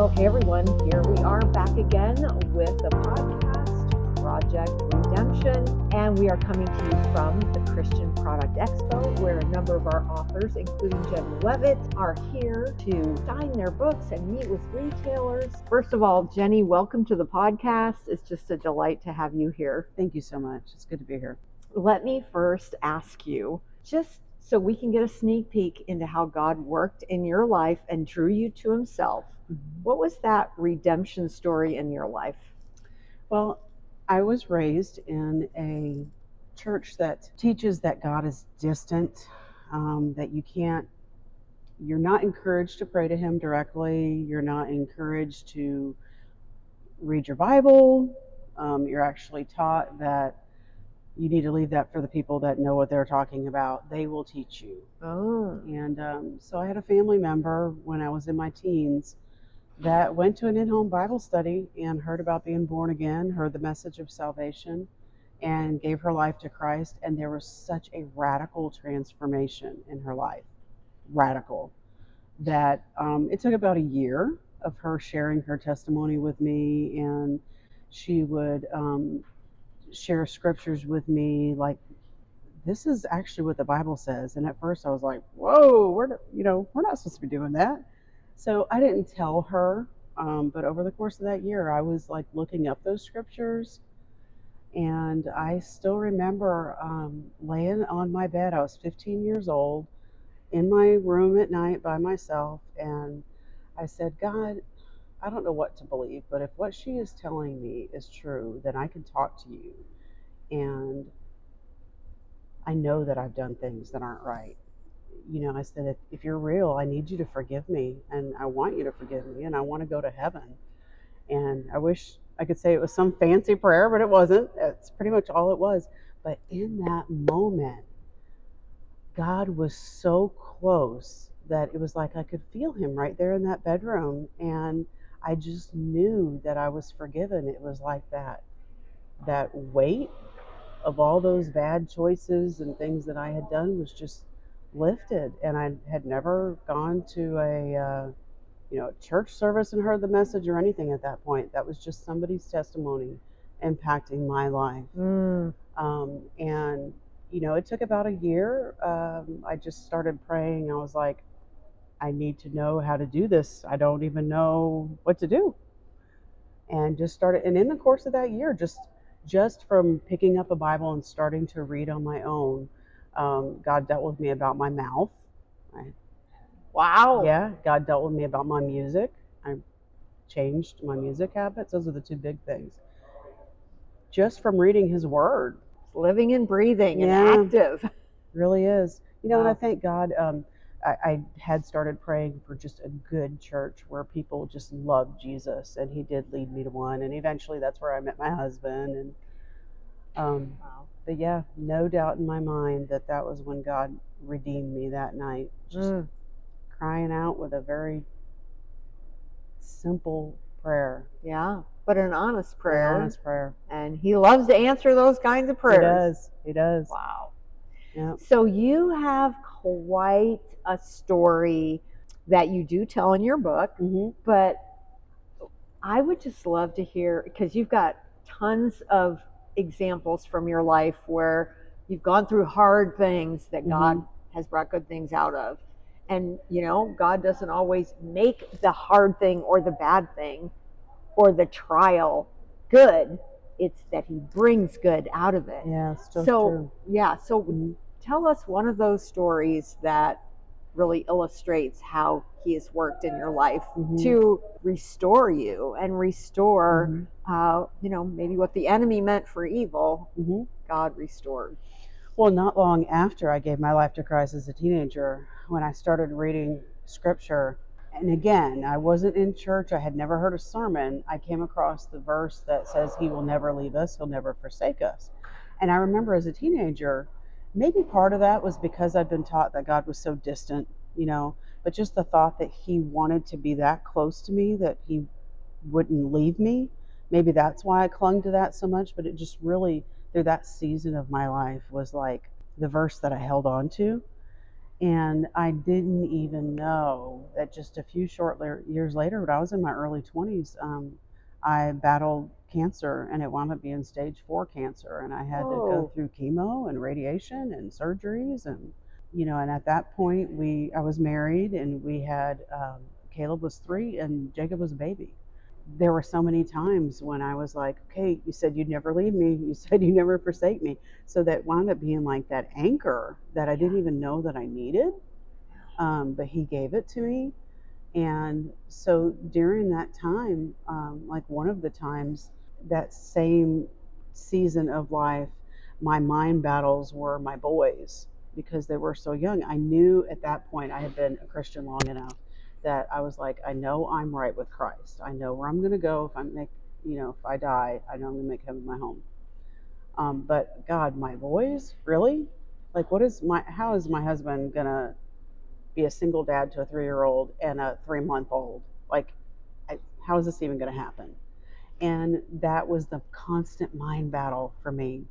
Well, hey everyone, here we are back again with the podcast Project Redemption, and we are coming to you from the Christian Product Expo, where a number of our authors, including Jenny Leavitt, are here to sign their books and meet with retailers. First of all, Jenny, welcome to the podcast. It's just a delight to have you here. Thank you so much. It's good to be here. Let me first ask you, just so we can get a sneak peek into how God worked in your life and drew you to Himself. What was that redemption story in your life? Well, I was raised in a church that teaches that God is distant, um, that you can't, you're not encouraged to pray to Him directly, you're not encouraged to read your Bible. Um, you're actually taught that you need to leave that for the people that know what they're talking about. They will teach you. Oh, And um, so I had a family member when I was in my teens that went to an in home Bible study and heard about being born again, heard the message of salvation, and gave her life to Christ. And there was such a radical transformation in her life radical that um, it took about a year of her sharing her testimony with me. And she would um, share scriptures with me like this is actually what the Bible says. And at first I was like, whoa, we're, you know, we're not supposed to be doing that. So I didn't tell her. Um, but over the course of that year, I was like looking up those scriptures. And I still remember um, laying on my bed. I was 15 years old in my room at night by myself. And I said, God, I don't know what to believe, but if what she is telling me is true, then I can talk to you. And I know that I've done things that aren't right. You know, I said, if, if you're real, I need you to forgive me, and I want you to forgive me, and I want to go to heaven. And I wish I could say it was some fancy prayer, but it wasn't. It's pretty much all it was. But in that moment, God was so close that it was like I could feel him right there in that bedroom. And I just knew that I was forgiven. It was like that that weight of all those bad choices and things that I had done was just lifted. And I had never gone to a uh, you know church service and heard the message or anything at that point. That was just somebody's testimony impacting my life. mm, Um, and you know, it took about a year. Um, I just started praying. I was like, I need to know how to do this. I don't even know what to do. And just started. And in the course of that year, just just from picking up a Bible and starting to read on my own, um, God dealt with me about my mouth. I, wow. yeah, God dealt with me about my music. I changed my music habits. Those are the two big things. Just from reading His Word, Living and breathing Yeah. and active. really is. You know, and I Wow. thank God. Um, I, I had started praying for just a good church where people just loved Jesus, and He did lead me to one. And eventually, that's where I met my husband. And um, Wow. but yeah, no doubt in my mind that that was when God redeemed me that night. Just Mm, crying out with a very simple prayer, yeah. But an honest an prayer. honest prayer. And he loves to answer those kinds of prayers. He does. He does. Wow. Yeah. So you have quite a story that you do tell in your book, hmm but I would just love to hear because you've got tons of examples from your life where you've gone through hard things that God has brought good things out of. And you know, God doesn't always make the hard thing or the bad thing or the trial good. It's that he brings good out of it. Yeah, so true. yeah so Mhm. tell us one of those stories that really illustrates how he has worked in your life Mhm. to restore you and restore Mhm. uh, you know maybe what the enemy meant for evil Mhm. god restored Well, not long after I gave my life to Christ as a teenager, when I started reading scripture, and again, I wasn't in church, I had never heard a sermon, I came across the verse that says, He will never leave us, He'll never forsake us. And I remember as a teenager, maybe part of that was because I'd been taught that God was so distant, you know, but just the thought that He wanted to be that close to me, that He wouldn't leave me. Maybe that's why I clung to that so much, but it just really through that season of my life was like the verse that I held on to. And I didn't even know that just a few short years later, when I was in my early 20s, um, I battled cancer and it wound up being stage four cancer. And I had to go through chemo and radiation and surgeries. And, you know, and at that point, we I was married and we had um, Caleb was three and Jacob was a baby. There were so many times when I was like, okay, you said you'd never leave me. You said you'd never forsake me. So that wound up being like that anchor that I didn't even know that I needed um, but he gave it to me. And so during that time, um, like one of the times, that same season of life, my mind battles were my boys because they were so young. I knew at that point I had been a Christian long enough that I was like, I know I'm right with Christ. I know where I'm going to go if I make, you know, if I die, I know I'm going to make heaven my home. Um, but God, my boys, really? Like, what is my, how is my husband going to be a single dad to a three year old and a three month old. Like, I, how is this even going to happen? And that was the constant mind battle for me.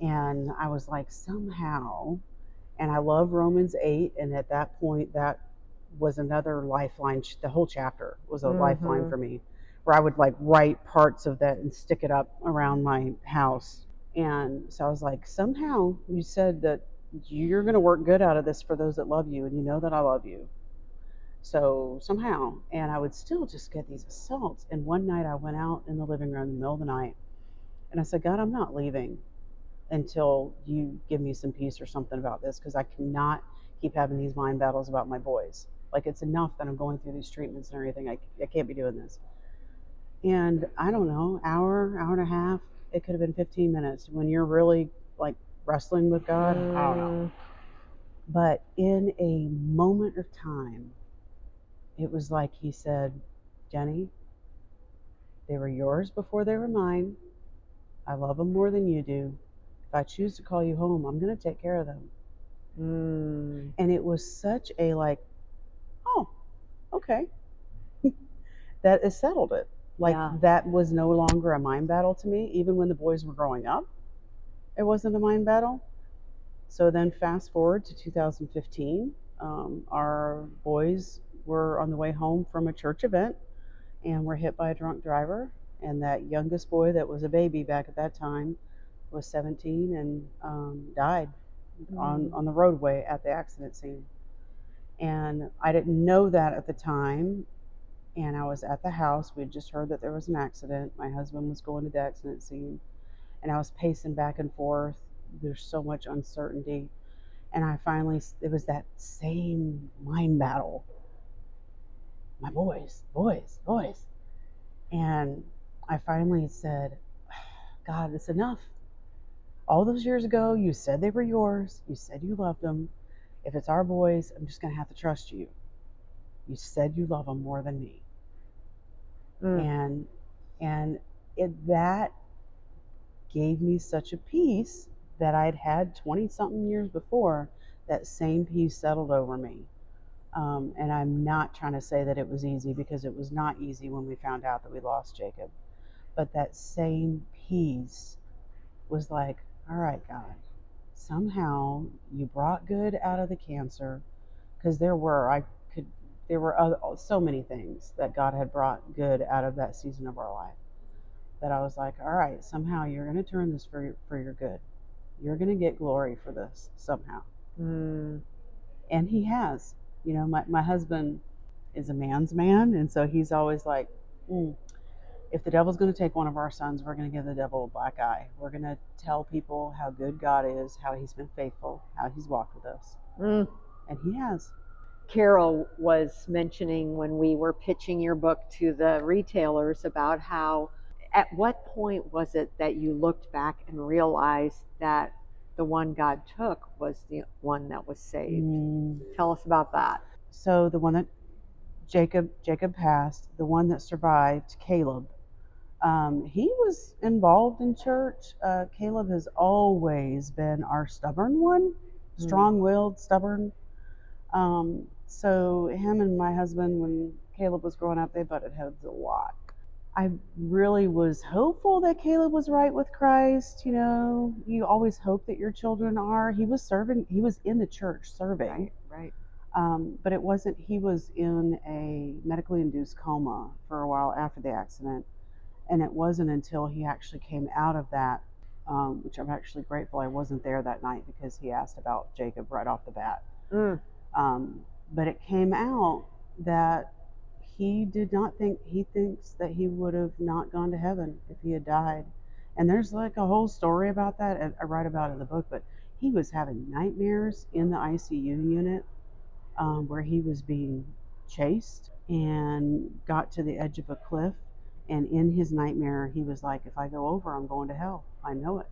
And I was like, somehow, and I love Romans 8. And at that point, that was another lifeline. The whole chapter was a lifeline Mhm. for me, where I would like write parts of that and stick it up around my house. And so I was like, somehow you said that you're going to work good out of this for those that love you, and you know that I love you. So somehow, and I would still just get these assaults. And one night I went out in the living room in the middle of the night and I said, God, I'm not leaving until you give me some peace or something about this because I cannot keep having these mind battles about my boys. Like it's enough that I'm going through these treatments and everything. I, I can't be doing this. And I don't know, hour, hour and a half, it could have been 15 minutes when you're really like wrestling with God. I don't know. Mm, But in a moment of time, it was like he said, Jenny, they were yours before they were mine. I love them more than you do. If I choose to call you home, I'm going to take care of them. mm, And it was such a like, oh, okay. that has settled it. Like Yeah. that was no longer a mind battle to me, even when the boys were growing up. It wasn't a mind battle. So then, fast forward to 2015, um, our boys were on the way home from a church event and were hit by a drunk driver. And that youngest boy, that was a baby back at that time, was 17 and um, died on, Mm. on the roadway at the accident scene. And I didn't know that at the time. And I was at the house. We had just heard that there was an accident. My husband was going to the accident scene. And I was pacing back and forth. There's so much uncertainty. And I finally, it was that same mind battle. My boys, boys, boys. And I finally said, God, it's enough. All those years ago, you said they were yours. You said you loved them. If it's our boys, I'm just going to have to trust you. You said you love them more than me. mm. And and it that gave me such a peace that I'd had 20 something years before. That same peace settled over me. Um, and I'm not trying to say that it was easy because it was not easy when we found out that we lost Jacob. But that same peace was like, all right, God, somehow you brought good out of the cancer because there were, I could, there were other, so many things that God had brought good out of that season of our life that I was like, all right, somehow you're going to turn this for your, for your good. You're going to get glory for this somehow Mm. and he has. You know, my, my husband is a man's man, and so he's always like, mm, if the devil's going to take one of our sons, we're going to give the devil a black eye. We're going to tell people how good God is, how he's been faithful, how he's walked with us. Mm. And he has. Carol was mentioning when we were pitching your book to the retailers about how, at what point was it that you looked back and realized that the one God took was the one that was saved? Mm. Tell us about that. So the one that Jacob Jacob passed, the one that survived, Caleb. Um, he was involved in church. Uh, Caleb has always been our stubborn one, Hmm. strong-willed, stubborn. Um, so him and my husband, when Caleb was growing up, they butted heads a lot. I really was hopeful that Caleb was right with Christ. You know, you always hope that your children are. He was serving, he was in the church serving. Right, right. Um, but it wasn't, he was in a medically induced coma for a while after the accident. And it wasn't until he actually came out of that, um, which I'm actually grateful I wasn't there that night because he asked about Jacob right off the bat. Mm. Um, but it came out that he did not think, he thinks that he would have not gone to heaven if he had died. And there's like a whole story about that. I- I write about in the book, but he was having nightmares in the ICU unit um, where he was being chased and got to the edge of a cliff. And in his nightmare, he was like, if I go over, I'm going to hell. I know it.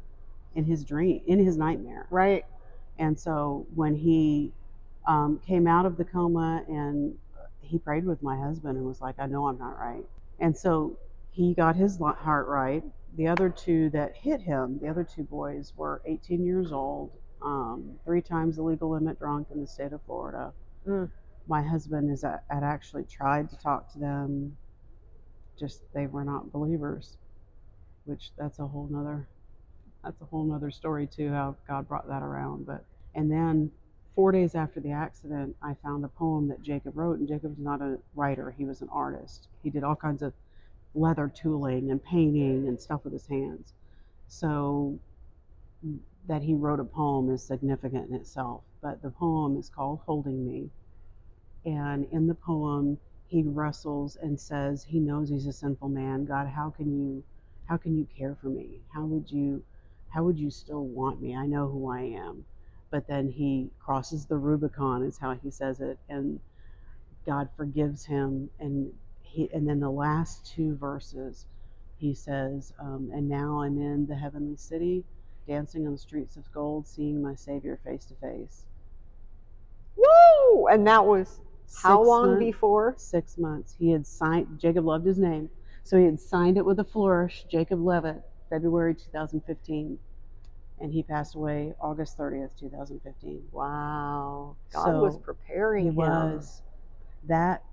In his dream, in his nightmare. Right. And so when he um, came out of the coma and he prayed with my husband and was like, I know I'm not right. And so he got his heart right. The other two that hit him, the other two boys, were 18 years old, um, three times the legal limit drunk in the state of Florida. Mm. My husband is had actually tried to talk to them, just they were not believers, which that's a whole nother that's a whole nother story too how god brought that around but and then four days after the accident i found a poem that jacob wrote and Jacob jacob's not a writer he was an artist. He did all kinds of leather tooling and painting and stuff with his hands. So that he wrote a poem is significant in itself but the poem is called holding me. And in the poem he wrestles and says he knows he's a sinful man. God how can you how can you care for me? How would you how would you still want me? I know who i am but then he crosses the rubicon is how he says it and god forgives him and he and then the last two verses he says um, and now i'm in the heavenly city dancing on the streets of gold seeing my savior face to face Woo! And that was how Six long months- before? six months. He had signed, Jacob loved his name. So he had signed it with a flourish, Jacob Leavitt, February 2015. And he passed away August 30th, 2015. Wow. God So, was preparing He him. was that.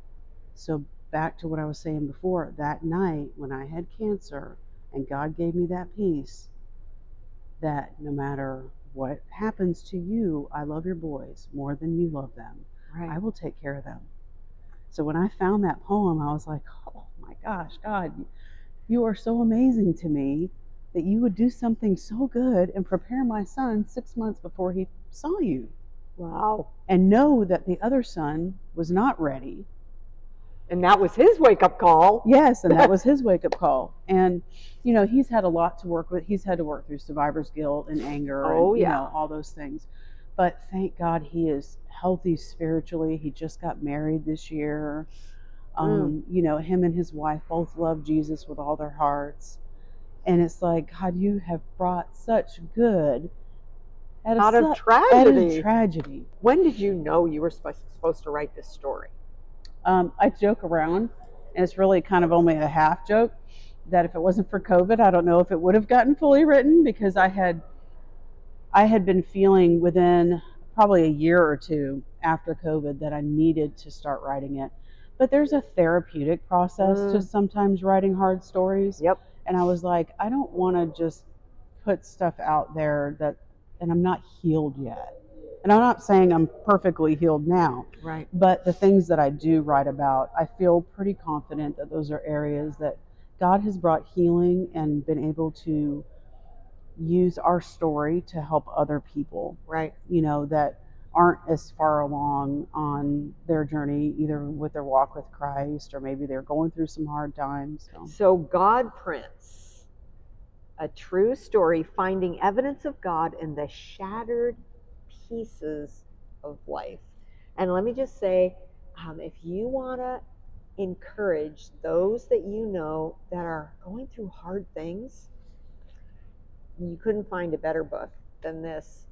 So back to what I was saying before, that night when I had cancer and God gave me that peace that no matter what happens to you, I love your boys more than you love them. Right. I will take care of them. So when I found that poem, I was like, oh my gosh, God, you are so amazing to me that you would do something so good and prepare my son six months before he saw you wow. and know that the other son was not ready. And that was his wake up call. Yes, and that was his wake up call. And, you know, he's had a lot to work with. He's had to work through survivor's guilt and anger Oh, and, you yeah. know, all those things. But thank God he is healthy spiritually. He just got married this year. Mm. Um, You know, him and his wife both love Jesus with all their hearts. And it's like, God, you have brought such good out of, Out of su- out of tragedy. tragedy. when did you know you were supposed, to write this story? Um, I joke around, and it's really kind of only a half joke, that if it wasn't for COVID, I don't know if it would have gotten fully written because I had, I had been feeling within probably a year or two after COVID that I needed to start writing it. But there's a therapeutic process to Mm. sometimes writing hard stories. Yep. And I was like, I don't want to just put stuff out there that, and I'm not healed yet. And I'm not saying I'm perfectly healed now, Right. but the things that I do write about, I feel pretty confident that those are areas that God has brought healing and been able to use our story to help other people, Right. you know, that aren't as far along on their journey, either with their walk with Christ or maybe they're going through some hard times. So, So, GodPrints, a true story finding evidence of God in the shattered pieces of life. And let me just say um, if you want to encourage those that you know that are going through hard things, you couldn't find a better book than this,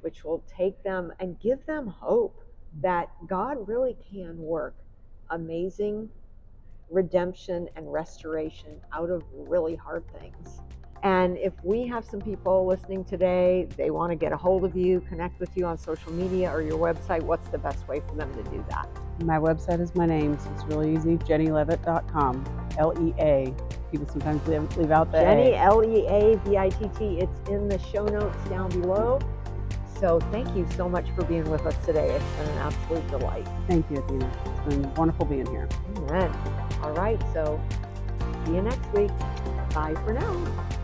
which will take them and give them hope that God really can work amazing redemption and restoration out of really hard things. And if we have some people listening today, they want to get a hold of you, connect with you on social media or your website, what's the best way for them to do that? my website is my name, so it's really easy jennyleavitt.com, L E A People sometimes leave, leave out the Jenny, L E A V I T T. It's in the show notes down below. So thank you so much for being with us today. It's been an absolute delight. Thank you, Athena. It's been wonderful being here. Amen. All right. So see you next week. Bye for now.